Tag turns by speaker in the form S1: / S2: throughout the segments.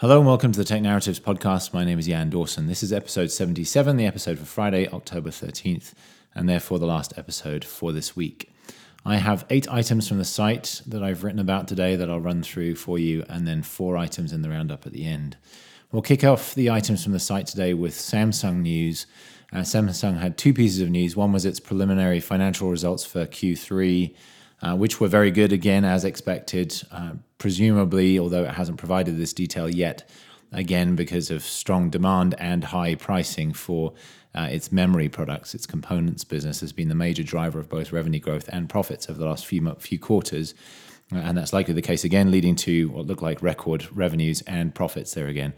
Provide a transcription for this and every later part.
S1: Hello and welcome to the Tech Narratives podcast. My name is Jan Dawson. This is episode 77, the episode for Friday, October 13th, and therefore the last episode for this week. I have eight items from the site that I've written about today that I'll run through for you, and then four items in the roundup at the end. We'll kick off the items from the site today with Samsung news. Uh, Samsung had two pieces of news. One was its preliminary financial results for Q3 uh, which were very good again as expected. Uh, presumably, although it hasn't provided this detail yet, again because of strong demand and high pricing for uh, its memory products, its components business has been the major driver of both revenue growth and profits over the last few few quarters. Uh, and that's likely the case again, leading to what look like record revenues and profits there again.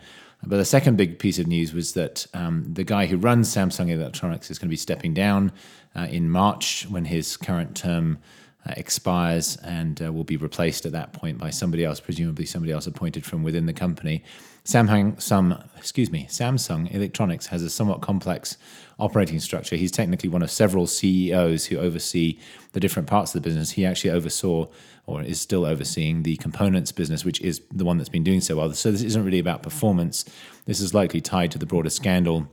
S1: But the second big piece of news was that um, the guy who runs Samsung Electronics is going to be stepping down uh, in March when his current term uh, expires and uh, will be replaced at that point by somebody else, presumably somebody else appointed from within the company. Samsung, some, excuse me, Samsung Electronics has a somewhat complex operating structure. He's technically one of several CEOs who oversee the different parts of the business. He actually oversaw or is still overseeing the components business, which is the one that's been doing so well. So this isn't really about performance. This is likely tied to the broader scandal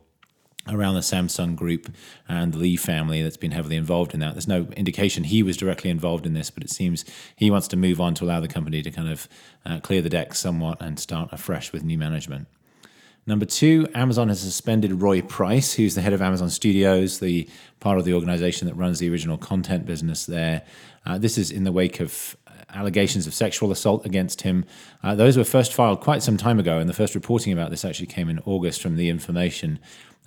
S1: around the Samsung group and the Lee family that's been heavily involved in that. There's no indication he was directly involved in this, but it seems he wants to move on to allow the company to kind of uh, clear the deck somewhat and start afresh with new management. Number two, Amazon has suspended Roy Price, who's the head of Amazon Studios, the part of the organization that runs the original content business there. Uh, this is in the wake of allegations of sexual assault against him. Uh, those were first filed quite some time ago, and the first reporting about this actually came in August from the information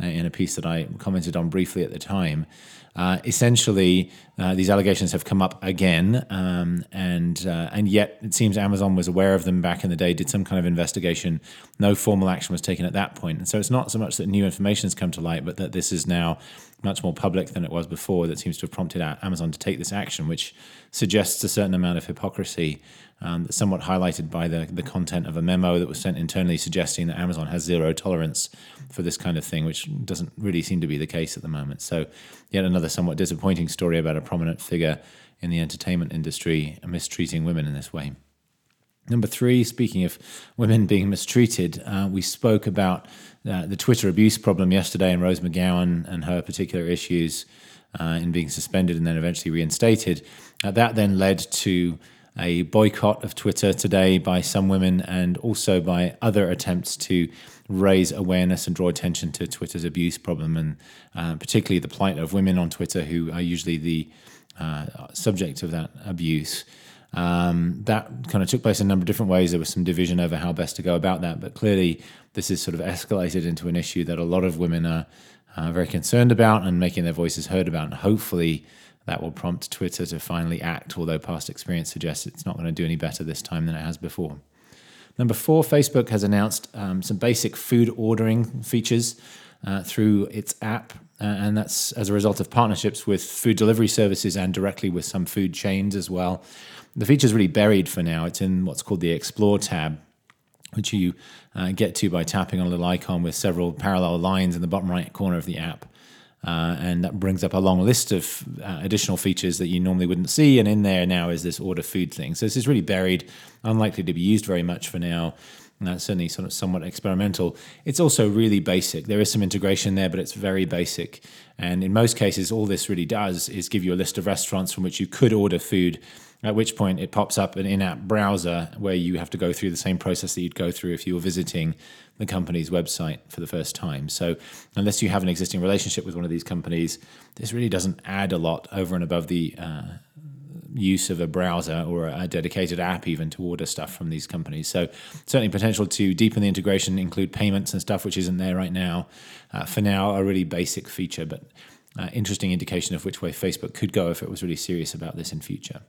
S1: uh, in a piece that I commented on briefly at the time. Uh, essentially, uh, these allegations have come up again, um, and uh, and yet it seems Amazon was aware of them back in the day, did some kind of investigation. No formal action was taken at that point, and so it's not so much that new information has come to light, but that this is now much more public than it was before. That seems to have prompted Amazon to take this action, which suggests a certain amount of hypocrisy um, somewhat highlighted by the, the content of a memo that was sent internally suggesting that Amazon has zero tolerance for this kind of thing, which doesn't really seem to be the case at the moment. So, yet another somewhat disappointing story about a prominent figure in the entertainment industry mistreating women in this way. Number three, speaking of women being mistreated, uh, we spoke about uh, the Twitter abuse problem yesterday and Rose McGowan and her particular issues uh, in being suspended and then eventually reinstated. Uh, that then led to a boycott of Twitter today by some women and also by other attempts to raise awareness and draw attention to Twitter's abuse problem and uh, particularly the plight of women on Twitter who are usually the uh, subject of that abuse. Um, that kind of took place in a number of different ways. There was some division over how best to go about that, but clearly this is sort of escalated into an issue that a lot of women are uh, very concerned about and making their voices heard about, and hopefully that will prompt Twitter to finally act, although past experience suggests it's not going to do any better this time than it has before. Number four, Facebook has announced um, some basic food ordering features uh, through its app, uh, and that's as a result of partnerships with food delivery services and directly with some food chains as well. The feature is really buried for now. It's in what's called the Explore tab, which you uh, get to by tapping on a little icon with several parallel lines in the bottom right corner of the app. Uh, and that brings up a long list of uh, additional features that you normally wouldn't see. And in there now is this order food thing. So this is really buried, unlikely to be used very much for now. That's certainly sort of somewhat experimental. It's also really basic. There is some integration there, but it's very basic. And in most cases, all this really does is give you a list of restaurants from which you could order food at which point it pops up an in app browser where you have to go through the same process that you'd go through if you were visiting the company's website for the first time. So, unless you have an existing relationship with one of these companies, this really doesn't add a lot over and above the uh, use of a browser or a dedicated app, even to order stuff from these companies. So, certainly potential to deepen the integration, include payments and stuff, which isn't there right now. Uh, for now, a really basic feature, but uh, interesting indication of which way Facebook could go if it was really serious about this in future.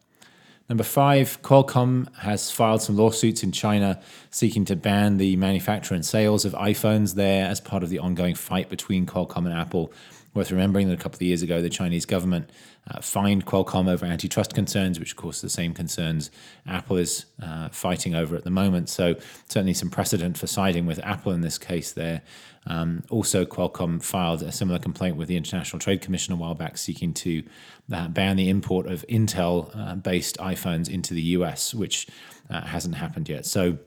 S1: Number five, Qualcomm has filed some lawsuits in China seeking to ban the manufacture and sales of iPhones there as part of the ongoing fight between Qualcomm and Apple. Worth remembering that a couple of years ago, the Chinese government uh, fined Qualcomm over antitrust concerns, which, of course, the same concerns Apple is uh, fighting over at the moment. So, certainly some precedent for siding with Apple in this case there. Um, also, Qualcomm filed a similar complaint with the International Trade Commission a while back, seeking to uh, ban the import of Intel uh, based iPhones into the US, which uh, hasn't happened yet. So,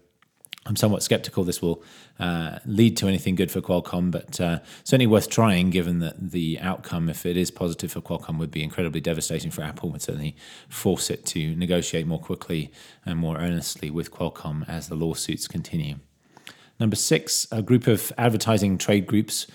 S1: I'm somewhat skeptical this will uh, lead to anything good for Qualcomm, but uh, certainly worth trying given that the outcome, if it is positive for Qualcomm, would be incredibly devastating for Apple, would certainly force it to negotiate more quickly and more earnestly with Qualcomm as the lawsuits continue. Number six, a group of advertising trade groups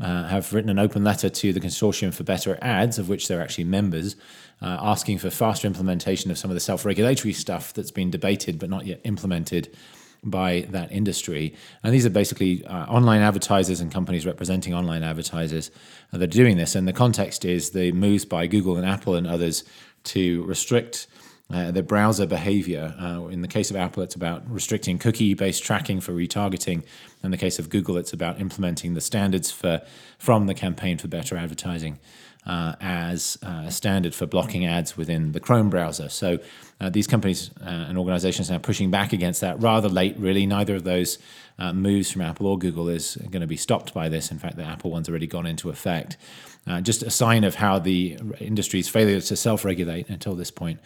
S1: uh, have written an open letter to the Consortium for Better Ads, of which they're actually members, uh, asking for faster implementation of some of the self regulatory stuff that's been debated but not yet implemented by that industry. And these are basically uh, online advertisers and companies representing online advertisers that are doing this. And the context is the moves by Google and Apple and others to restrict. Uh, the browser behavior. Uh, in the case of Apple, it's about restricting cookie based tracking for retargeting. In the case of Google, it's about implementing the standards for, from the campaign for better advertising uh, as uh, a standard for blocking ads within the Chrome browser. So uh, these companies uh, and organizations are pushing back against that rather late, really. Neither of those uh, moves from Apple or Google is going to be stopped by this. In fact, the Apple one's already gone into effect. Uh, just a sign of how the industry's failure to self regulate until this point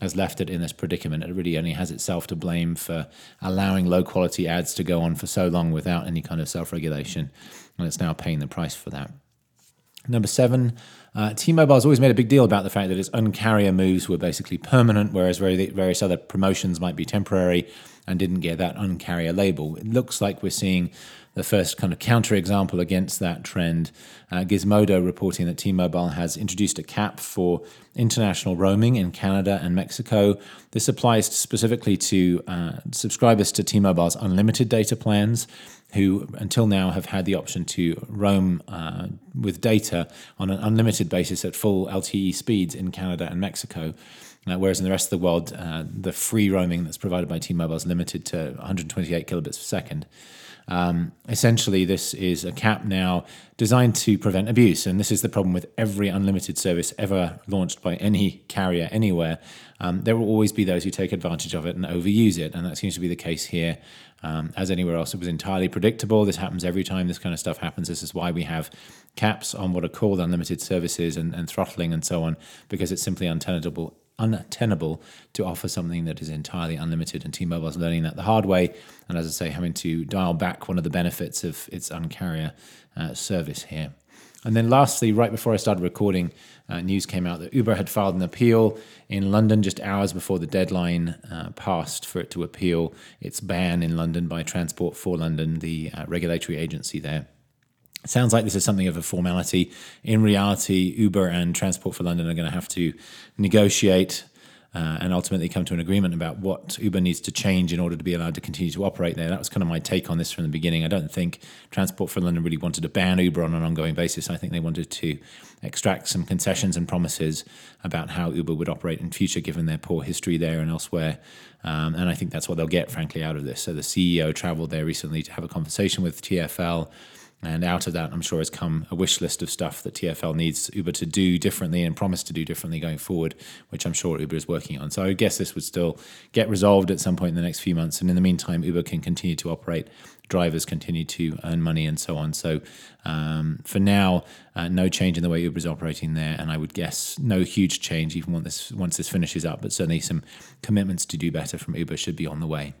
S1: has left it in this predicament. It really only has itself to blame for allowing low quality ads to go on for so long without any kind of self regulation. And it's now paying the price for that. Number seven, uh, T-Mobile has always made a big deal about the fact that its uncarrier moves were basically permanent, whereas various other promotions might be temporary and didn't get that uncarrier label. It looks like we're seeing the first kind of counterexample against that trend. Uh, Gizmodo reporting that T-Mobile has introduced a cap for international roaming in Canada and Mexico. This applies specifically to uh, subscribers to T-Mobile's unlimited data plans who until now have had the option to roam uh, with data on an unlimited basis at full LTE speeds in Canada and Mexico. Uh, whereas in the rest of the world, uh, the free roaming that's provided by T-Mobile is limited to 128 kilobits per second. Um, essentially, this is a cap now designed to prevent abuse, and this is the problem with every unlimited service ever launched by any carrier anywhere. Um, there will always be those who take advantage of it and overuse it, and that seems to be the case here. Um, as anywhere else, it was entirely predictable. This happens every time this kind of stuff happens. This is why we have caps on what are called unlimited services and, and throttling and so on, because it's simply untenable untenable to offer something that is entirely unlimited. And T-Mobile is learning that the hard way, and as I say, having to dial back one of the benefits of its uncarrier uh, service here. And then lastly, right before I started recording, uh, news came out that Uber had filed an appeal in London just hours before the deadline uh, passed for it to appeal its ban in London by Transport for London, the uh, regulatory agency there. Sounds like this is something of a formality. In reality, Uber and Transport for London are going to have to negotiate uh, and ultimately come to an agreement about what Uber needs to change in order to be allowed to continue to operate there. That was kind of my take on this from the beginning. I don't think Transport for London really wanted to ban Uber on an ongoing basis. I think they wanted to extract some concessions and promises about how Uber would operate in future, given their poor history there and elsewhere. Um, and I think that's what they'll get, frankly, out of this. So the CEO traveled there recently to have a conversation with TFL and out of that, I'm sure has come a wish list of stuff that TFL needs Uber to do differently and promise to do differently going forward, which I'm sure Uber is working on. So I guess this would still get resolved at some point in the next few months. And in the meantime, Uber can continue to operate, drivers continue to earn money, and so on. So um, for now, uh, no change in the way Uber is operating there. And I would guess no huge change even once this, once this finishes up, but certainly some commitments to do better from Uber should be on the way.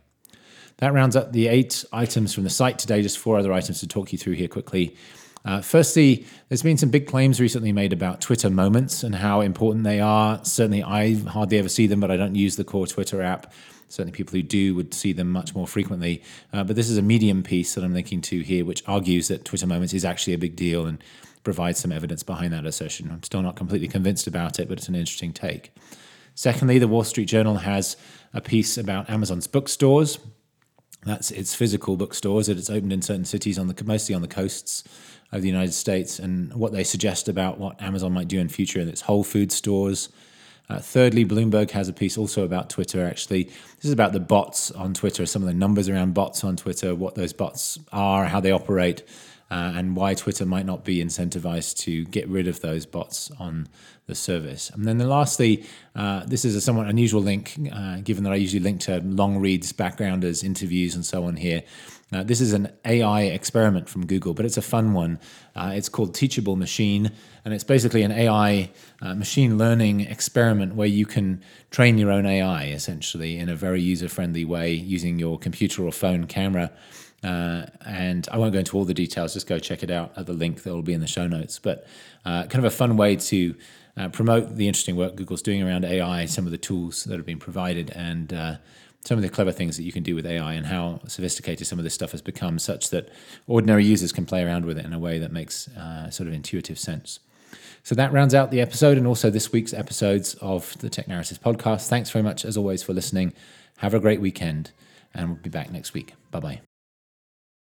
S1: That rounds up the eight items from the site today. Just four other items to talk you through here quickly. Uh, firstly, there's been some big claims recently made about Twitter moments and how important they are. Certainly, I hardly ever see them, but I don't use the core Twitter app. Certainly, people who do would see them much more frequently. Uh, but this is a medium piece that I'm linking to here, which argues that Twitter moments is actually a big deal and provides some evidence behind that assertion. I'm still not completely convinced about it, but it's an interesting take. Secondly, the Wall Street Journal has a piece about Amazon's bookstores. That's its physical bookstores that it's opened in certain cities on the mostly on the coasts of the United States, and what they suggest about what Amazon might do in future in its Whole Food stores. Uh, thirdly, Bloomberg has a piece also about Twitter. Actually, this is about the bots on Twitter, some of the numbers around bots on Twitter, what those bots are, how they operate, uh, and why Twitter might not be incentivized to get rid of those bots on the service. And then, lastly, uh, this is a somewhat unusual link, uh, given that I usually link to long reads, backgrounders, interviews, and so on here. Uh, this is an AI experiment from Google, but it's a fun one. Uh, it's called Teachable Machine, and it's basically an AI uh, machine learning experiment where you can train your own AI essentially in a very user friendly way using your computer or phone camera. Uh, and I won't go into all the details, just go check it out at the link that will be in the show notes. But uh, kind of a fun way to uh, promote the interesting work Google's doing around AI, some of the tools that have been provided, and uh, some of the clever things that you can do with AI, and how sophisticated some of this stuff has become, such that ordinary users can play around with it in a way that makes uh, sort of intuitive sense. So that rounds out the episode and also this week's episodes of the Tech Narratives podcast. Thanks very much, as always, for listening. Have a great weekend, and we'll be back next week. Bye bye.